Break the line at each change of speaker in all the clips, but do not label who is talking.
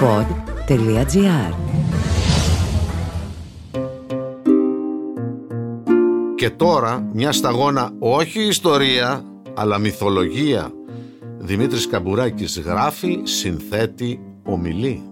pod.gr
Και τώρα μια σταγόνα όχι ιστορία αλλά μυθολογία. Δημήτρης Καμπουράκης γράφει, συνθέτει, ομιλεί.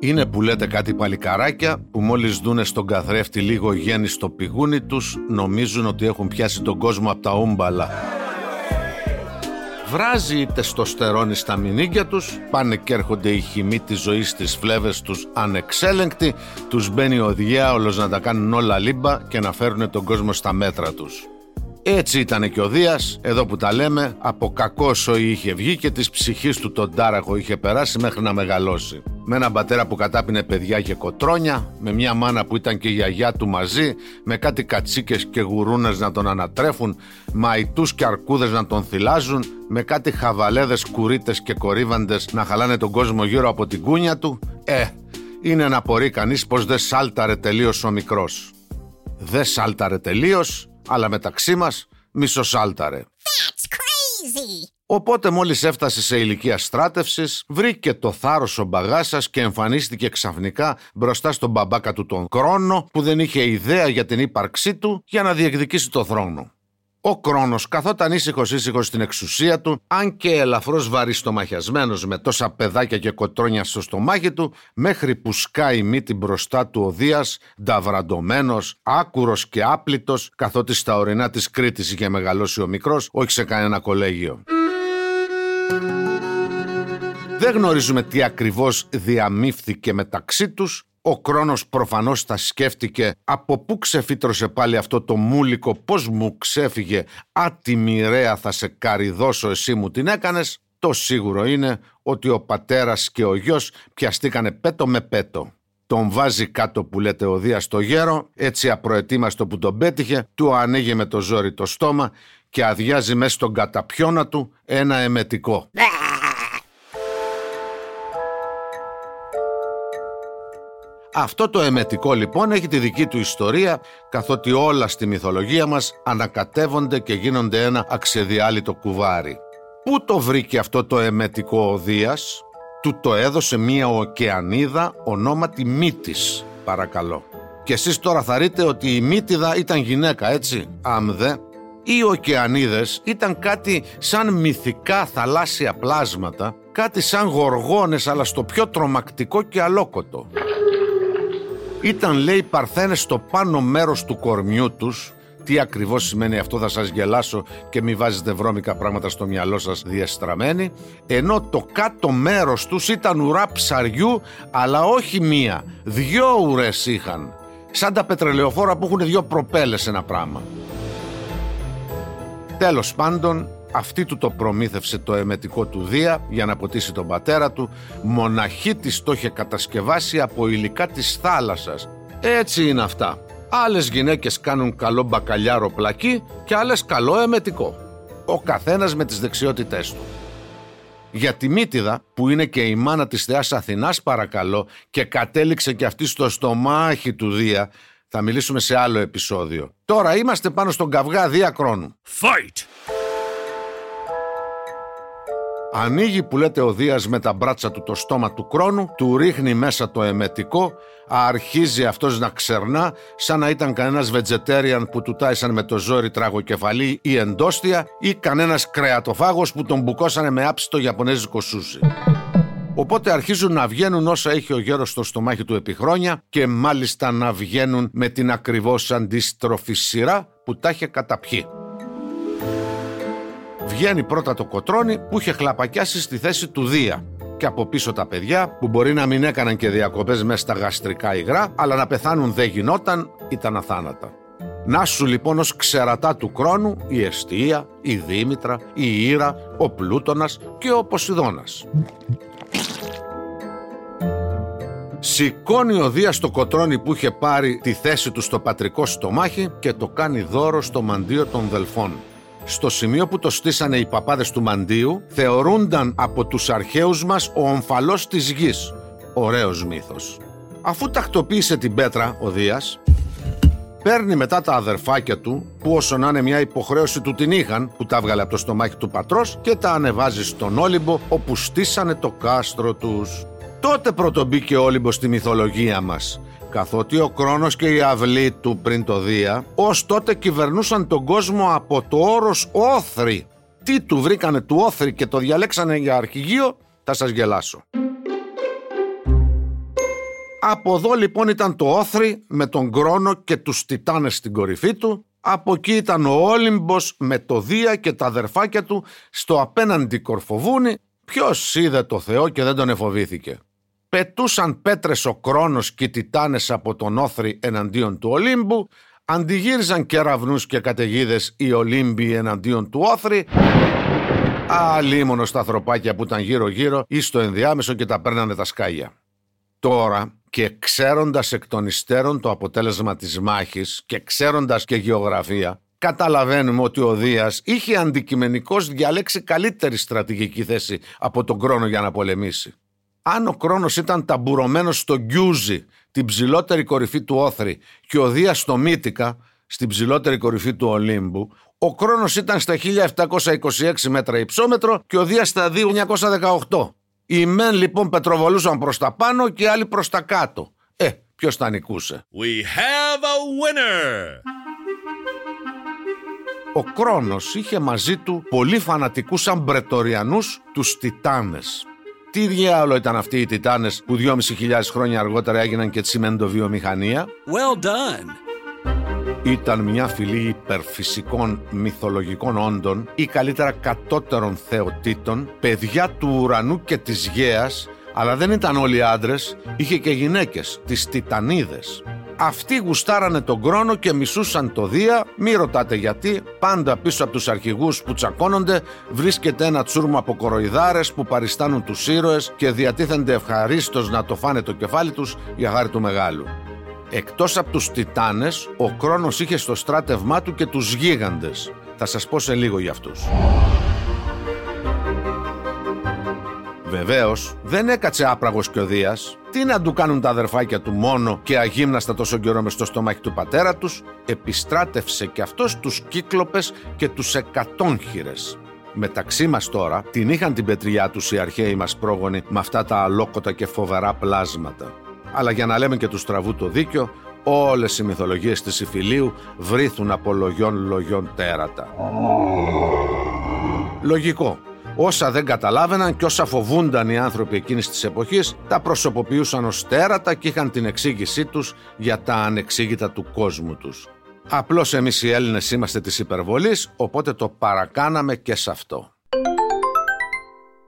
Είναι που λέτε κάτι παλικαράκια που μόλις δούνε στον καθρέφτη λίγο γέννη στο πηγούνι τους νομίζουν ότι έχουν πιάσει τον κόσμο από τα ούμπαλα. Βράζει η τεστοστερόνη στα μηνύκια τους, πάνε και έρχονται οι χυμοί της ζωής στις φλέβες τους ανεξέλεγκτοι, τους μπαίνει ο διάολος να τα κάνουν όλα λίμπα και να φέρουν τον κόσμο στα μέτρα τους. Έτσι ήταν και ο Δίας, εδώ που τα λέμε, από κακός σοϊ είχε βγει και της ψυχής του τον τάραχο είχε περάσει μέχρι να μεγαλώσει. Με έναν πατέρα που κατάπινε παιδιά και κοτρόνια, με μια μάνα που ήταν και η γιαγιά του μαζί, με κάτι κατσίκες και γουρούνες να τον ανατρέφουν, μαϊτούς και αρκούδες να τον θυλάζουν, με κάτι χαβαλέδες, κουρίτες και κορύβαντες να χαλάνε τον κόσμο γύρω από την κούνια του, ε, είναι να απορεί κανείς πως δεν σάλταρε τελείως ο μικρός. Δεν σάλταρε τελείως, αλλά μεταξύ μας μισοσάλταρε. Οπότε μόλις έφτασε σε ηλικία στράτευσης, βρήκε το θάρρος ο μπαγάσας και εμφανίστηκε ξαφνικά μπροστά στον μπαμπάκα του τον Κρόνο που δεν είχε ιδέα για την ύπαρξή του για να διεκδικήσει το θρόνο. Ο Κρόνος καθόταν ήσυχος ήσυχος στην εξουσία του, αν και ελαφρώς βαριστομαχιασμένος με τόσα παιδάκια και κοτρόνια στο στομάχι του, μέχρι που σκάει μύτη μπροστά του ο Δίας, νταβραντωμένος, άκουρος και άπλητος, καθότι στα ορεινά της Κρήτης είχε μεγαλώσει ο μικρός, όχι σε κανένα κολέγιο. Δεν γνωρίζουμε τι ακριβώς διαμήφθηκε μεταξύ τους, ο Κρόνος προφανώς τα σκέφτηκε από πού ξεφύτρωσε πάλι αυτό το μούλικο, πώς μου ξέφυγε, άτι μοιραία θα σε καριδώσω εσύ μου την έκανες. Το σίγουρο είναι ότι ο πατέρας και ο γιος πιαστήκανε πέτο με πέτο. Τον βάζει κάτω που λέτε ο Δίας στο γέρο, έτσι απροετοίμαστο που τον πέτυχε, του ανοίγει με το ζόρι το στόμα και αδειάζει μέσα στον καταπιώνα του ένα εμετικό. Αυτό το εμετικό λοιπόν έχει τη δική του ιστορία καθότι όλα στη μυθολογία μας ανακατεύονται και γίνονται ένα αξεδιάλειτο κουβάρι. Πού το βρήκε αυτό το εμετικό ο Δίας; Του το έδωσε μία ωκεανίδα ονόματι Μύτης, παρακαλώ. Και εσείς τώρα θα ρείτε ότι η Μύτιδα ήταν γυναίκα, έτσι, αμδε. Οι ωκεανίδες ήταν κάτι σαν μυθικά θαλάσσια πλάσματα, κάτι σαν γοργόνες αλλά στο πιο τρομακτικό και αλόκοτο. Ήταν λέει παρθένες στο πάνω μέρος του κορμιού τους. Τι ακριβώς σημαίνει αυτό θα σας γελάσω και μη βάζετε βρώμικα πράγματα στο μυαλό σας διαστραμμένοι ενώ το κάτω μέρος τους ήταν ουρά ψαριού αλλά όχι μία, δυο ουρές είχαν. Σαν τα πετρελαιοφόρα που έχουν δυο προπέλες ένα πράγμα Τέλος πάντων αυτή του το προμήθευσε το εμετικό του Δία για να ποτίσει τον πατέρα του. Μοναχή της το είχε κατασκευάσει από υλικά της θάλασσας. Έτσι είναι αυτά. Άλλες γυναίκες κάνουν καλό μπακαλιάρο πλακί και άλλες καλό εμετικό. Ο καθένας με τις δεξιότητές του. Για τη Μύτιδα, που είναι και η μάνα της θεάς Αθηνάς παρακαλώ και κατέληξε και αυτή στο στομάχι του Δία, θα μιλήσουμε σε άλλο επεισόδιο. Τώρα είμαστε πάνω στον καυγά Δία Κρόνου.
Fight!
Ανοίγει που λέτε ο Δίας με τα μπράτσα του το στόμα του κρόνου, του ρίχνει μέσα το εμετικό, αρχίζει αυτός να ξερνά σαν να ήταν κανένας βετζετέριαν που του τάισαν με το ζόρι τραγοκεφαλή ή εντόστια ή κανένας κρεατοφάγος που τον μπουκώσανε με άψητο γιαπωνέζικο σούσι. Οπότε αρχίζουν να βγαίνουν όσα έχει ο γέρος στο στομάχι του επί χρόνια και μάλιστα να βγαίνουν με την ακριβώς αντίστροφη σειρά που τα είχε καταπιεί. Βγαίνει πρώτα το κοτρόνι που είχε χλαπακιάσει στη θέση του Δία. Και από πίσω τα παιδιά που μπορεί να μην έκαναν και διακοπές μέσα στα γαστρικά υγρά, αλλά να πεθάνουν δεν γινόταν, ήταν αθάνατα. Να σου λοιπόν ως ξερατά του χρόνου η Εστία, η Δήμητρα, η Ήρα, ο Πλούτονας και ο Ποσειδώνας. Σηκώνει ο Δίας το κοτρόνι που είχε πάρει τη θέση του στο πατρικό στομάχι και το κάνει δώρο στο μαντίο των Δελφών στο σημείο που το στήσανε οι παπάδες του Μαντίου, θεωρούνταν από τους αρχαίους μας ο ομφαλός της γης. Ωραίος μύθος. Αφού τακτοποίησε την πέτρα ο Δίας, παίρνει μετά τα αδερφάκια του, που όσο να είναι μια υποχρέωση του την είχαν, που τα βγάλε από το στομάχι του πατρός και τα ανεβάζει στον Όλυμπο, όπου στήσανε το κάστρο τους. Τότε πρώτο μπήκε ο Όλυμπος στη μυθολογία μας, καθότι ο Κρόνος και η αυλή του πριν το Δία, ως τότε κυβερνούσαν τον κόσμο από το όρος Όθρη. Τι του βρήκανε του Όθρη και το διαλέξανε για αρχηγείο, θα σας γελάσω. Από εδώ λοιπόν ήταν το Όθρι με τον Κρόνο και τους Τιτάνες στην κορυφή του. Από εκεί ήταν ο Όλυμπος με το Δία και τα αδερφάκια του στο απέναντι κορφοβούνι. Ποιος είδε το Θεό και δεν τον εφοβήθηκε. Πετούσαν πέτρες ο Κρόνος και οι Τιτάνες από τον Όθρι εναντίον του Ολύμπου. Αντιγύριζαν κεραυνούς και καταιγίδες οι Ολύμπιοι εναντίον του Όθρι. Αλίμονο στα ανθρωπάκια που ήταν γύρω γύρω ή στο ενδιάμεσο και τα παίρνανε τα σκάγια. Τώρα και ξέροντας εκ των υστέρων το αποτέλεσμα της μάχης και ξέροντας και γεωγραφία, καταλαβαίνουμε ότι ο Δίας είχε αντικειμενικώς διαλέξει καλύτερη στρατηγική θέση από τον Κρόνο για να πολεμήσει. Αν ο Κρόνος ήταν ταμπουρωμένος στο Γκιούζι, την ψηλότερη κορυφή του Όθρη, και ο Δίας στο Μύτικα, στην ψηλότερη κορυφή του Ολύμπου, ο Κρόνος ήταν στα 1726 μέτρα υψόμετρο και ο Δίας στα 2918. Οι μεν λοιπόν πετροβολούσαν προς τα πάνω και οι άλλοι προς τα κάτω. Ε, ποιος τα νικούσε;
We have a winner!
Ο Κρόνος είχε μαζί του πολύ φανατικούς αμπρετοριανούς τους Τιτάνες. Τι διάολο ήταν αυτοί οι Τιτάνες που 2.500 χρόνια αργότερα έγιναν και τσιμεντοβιομηχανία.
Well done!
Ήταν μια φυλή υπερφυσικών μυθολογικών όντων ή καλύτερα κατώτερων θεοτήτων, παιδιά του ουρανού και της γέας, αλλά δεν ήταν όλοι άντρες, είχε και γυναίκες, τις Τιτανίδες. Αυτοί γουστάρανε τον κρόνο και μισούσαν το Δία, μη ρωτάτε γιατί, πάντα πίσω από τους αρχηγούς που τσακώνονται βρίσκεται ένα τσούρμο από κοροϊδάρες που παριστάνουν τους ήρωες και διατίθενται ευχαρίστως να το φάνε το κεφάλι τους για χάρη του μεγάλου. Εκτός από τους Τιτάνες, ο Κρόνος είχε στο στράτευμά του και τους γίγαντες. Θα σας πω σε λίγο για αυτούς. Βεβαίως, δεν έκατσε άπραγος και ο Δίας. Τι να του κάνουν τα αδερφάκια του μόνο και αγύμναστα τόσο καιρό μες στο στομάχι του πατέρα τους, επιστράτευσε και αυτός τους κύκλοπες και τους εκατόνχυρες. Μεταξύ μας τώρα την είχαν την πετριά τους οι αρχαίοι μας πρόγονοι με αυτά τα αλόκοτα και φοβερά πλάσματα. Αλλά για να λέμε και τους στραβού το δίκιο, όλες οι μυθολογίες της Ιφιλίου βρίθουν από λογιών λογιών τέρατα. Λογικό. Όσα δεν καταλάβαιναν και όσα φοβούνταν οι άνθρωποι εκείνης της εποχής, τα προσωποποιούσαν ως τέρατα και είχαν την εξήγησή τους για τα ανεξήγητα του κόσμου τους. Απλώς εμείς οι Έλληνες είμαστε της υπερβολής, οπότε το παρακάναμε και σε αυτό.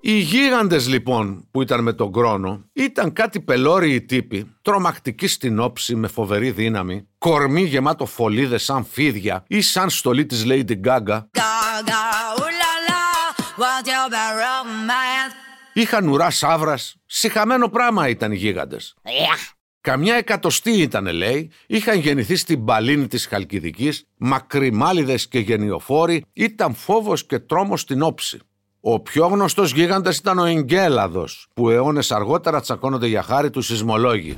Οι γίγαντες λοιπόν που ήταν με τον Κρόνο ήταν κάτι πελώριοι τύποι, τρομακτικοί στην όψη με φοβερή δύναμη, κορμί γεμάτο φωλίδες σαν φίδια ή σαν στολή της Lady Gaga. Είχαν ουρά σάβρας, συχαμένο πράγμα ήταν οι γίγαντες. Καμιά εκατοστή ήταν, λέει, είχαν γεννηθεί στην παλίνη της Χαλκιδικής, μακριμάλιδες και γενιοφόροι, ήταν φόβος και τρόμος στην όψη. Ο πιο γνωστός γίγαντας ήταν ο Εγκέλαδος, που αιώνες αργότερα τσακώνονται για χάρη του σεισμολόγοι.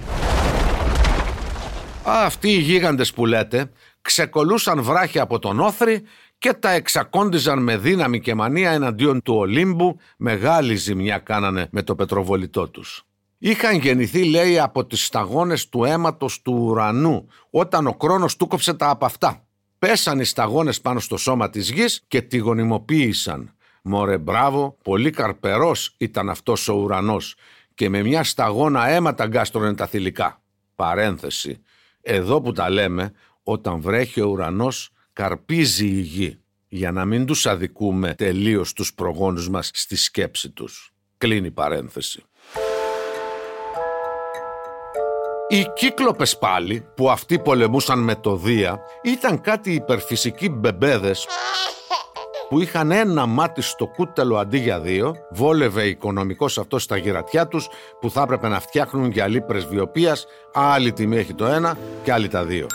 Αυτοί οι γίγαντες που λέτε ξεκολούσαν βράχια από τον Όθρη και τα εξακόντιζαν με δύναμη και μανία εναντίον του Ολύμπου, μεγάλη ζημιά κάνανε με το πετροβολητό τους. Είχαν γεννηθεί, λέει, από τις σταγόνες του αίματος του ουρανού, όταν ο Κρόνος του κόψε τα από αυτά. Πέσαν οι σταγόνες πάνω στο σώμα της γης και τη γονιμοποίησαν. Μωρέ μπράβο, πολύ καρπερός ήταν αυτός ο ουρανός και με μια σταγόνα αίμα τα γκάστρωνε τα θηλυκά. Παρένθεση. Εδώ που τα λέμε, όταν βρέχει ο ουρανός, καρπίζει η γη, για να μην τους αδικούμε τελείως τους προγόνους μας στη σκέψη τους. Κλείνει παρένθεση. Οι κύκλοπες πάλι, που αυτοί πολεμούσαν με το Δία, ήταν κάτι υπερφυσικοί μπεμπέδες που είχαν ένα μάτι στο κούτελο αντί για δύο, βόλευε οικονομικός αυτός στα γυρατιά τους που θα έπρεπε να φτιάχνουν γυαλί πρεσβειοποία, άλλη τιμή έχει το ένα και άλλη τα δύο.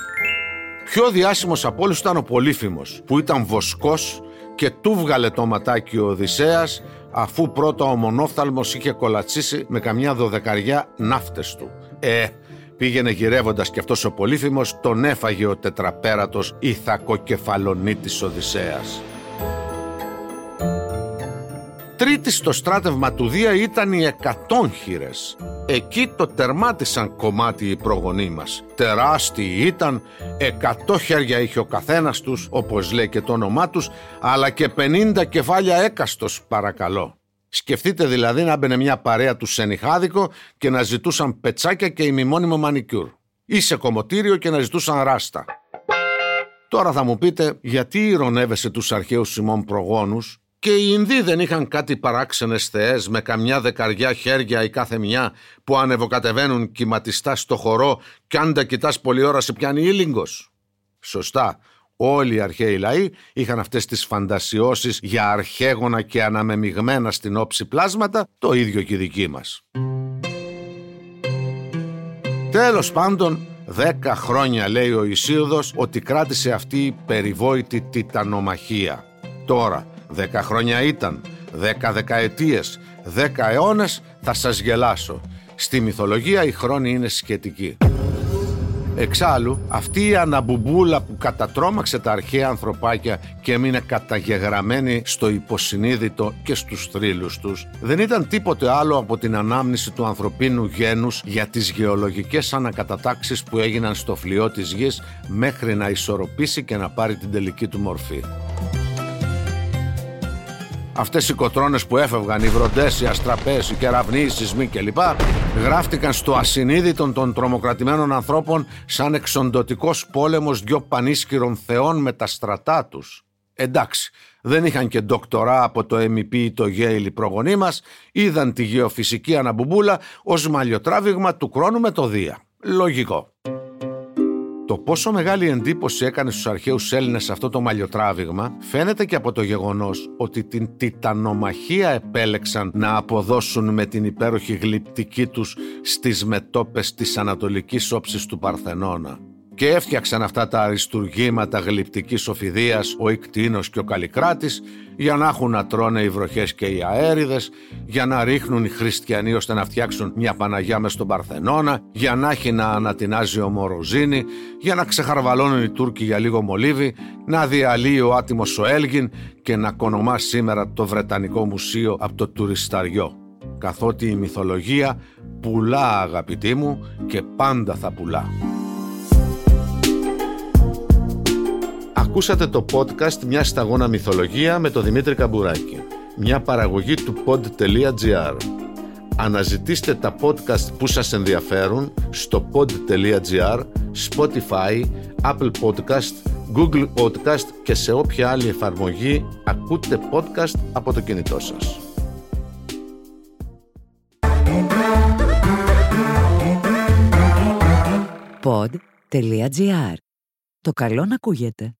Πιο διάσημος από όλους ήταν ο Πολύφημος, που ήταν βοσκός και του βγάλε το ματάκι ο Οδυσσέας, αφού πρώτα ο μονόφθαλμος είχε κολατσίσει με καμιά δωδεκαριά ναύτες του. Ε, πήγαινε γυρεύοντας και αυτός ο πολύφημος, τον έφαγε ο τετραπέρατος ηθακοκεφαλονίτης Οδυσσέας. Τρίτη στο στράτευμα του Δία ήταν οι εκατόνχυρες. Εκεί το τερμάτισαν κομμάτι οι προγονείς μας. Τεράστιοι ήταν, εκατό χέρια είχε ο καθένας τους, όπως λέει και το όνομά τους, αλλά και πενήντα κεφάλια έκαστος παρακαλώ. Σκεφτείτε δηλαδή να μπαινε μια παρέα τους σε νυχάδικο και να ζητούσαν πετσάκια και ημιμόνιμο μανικιούρ. Ή σε κομμωτήριο και να ζητούσαν ράστα. Τώρα θα μου πείτε γιατί ηρωνεύεσαι τους αρχαίους Σιμών προγόνους; Και οι Ινδοί δεν είχαν κάτι παράξενες θεές με καμιά δεκαριά χέρια η κάθε μια που ανεβοκατεβαίνουν κυματιστάς στο χορό κι αν τα κοιτάς πολλή ώρα σε πιάνει ήλιγκος. Σωστά, όλοι οι αρχαίοι λαοί είχαν αυτές τις φαντασιώσεις για αρχαίγωνα και αναμεμειγμένα στην όψη πλάσματα, το ίδιο και οι δικοί μας. Τέλος πάντων, δέκα χρόνια λέει ο Ισίωδος ότι κράτησε αυτή η περιβόητη τιτανομαχία. Τώρα, Δέκα χρόνια ήταν, δέκα δεκαετίες, δέκα αιώνες θα σας γελάσω. Στη μυθολογία η χρόνη είναι σχετική. Εξάλλου, αυτή η αναμπουμπούλα που κατατρώμαξε τα αρχαία ανθρωπάκια και έμεινε καταγεγραμμένη στο υποσυνείδητο και στους θρύλους τους, δεν ήταν τίποτε άλλο από την ανάμνηση του ανθρωπίνου γένους για τις γεωλογικές ανακατατάξεις που έγιναν στο φλοιό της γης μέχρι να ισορροπήσει και να πάρει την τελική του μορφή. Αυτές οι κοτρώνες που έφευγαν, οι βροντές, οι αστραπές, οι κεραυνοί, οι σεισμοί κλπ. γράφτηκαν στο ασυνείδητον των τρομοκρατημένων ανθρώπων σαν εξοντοτικός πόλεμος δυο πανίσχυρων θεών με τα στρατά τους. Εντάξει, δεν είχαν και ντοκτορά από το MEP ή το Yale οι προγονείς μας, είδαν τη γεωφυσική αναμπουμπούλα ως μαλλιοτράβηγμα του χρόνου με το Δία. Λογικό. Το πόσο μεγάλη εντύπωση έκανε στους αρχαίους Έλληνες αυτό το μαλλιοτράβηγμα φαίνεται και από το γεγονός ότι την τιτανομαχία επέλεξαν να αποδώσουν με την υπέροχη γλυπτική τους στις μετόπες της ανατολικής όψης του Παρθενώνα και έφτιαξαν αυτά τα αριστουργήματα γλυπτικής οφιδίας ο Ικτίνος και ο Καλικράτης για να έχουν να τρώνε οι βροχές και οι αέριδες, για να ρίχνουν οι χριστιανοί ώστε να φτιάξουν μια Παναγιά μες στον Παρθενώνα, για να έχει να ανατινάζει ο Μοροζίνη, για να ξεχαρβαλώνουν οι Τούρκοι για λίγο μολύβι, να διαλύει ο άτιμος ο Έλγιν και να κονομά σήμερα το Βρετανικό Μουσείο από το τουρισταριό. Καθότι η μυθολογία πουλά αγαπητοί μου και πάντα θα πουλά. Ακούσατε το podcast «Μια σταγόνα μυθολογία» με τον Δημήτρη Καμπουράκη. Μια παραγωγή του pod.gr. Αναζητήστε τα podcast που σας ενδιαφέρουν στο pod.gr, Spotify, Apple Podcast, Google Podcast και σε όποια άλλη εφαρμογή ακούτε podcast από το κινητό σας.
Pod.gr. Το καλό να ακούγεται.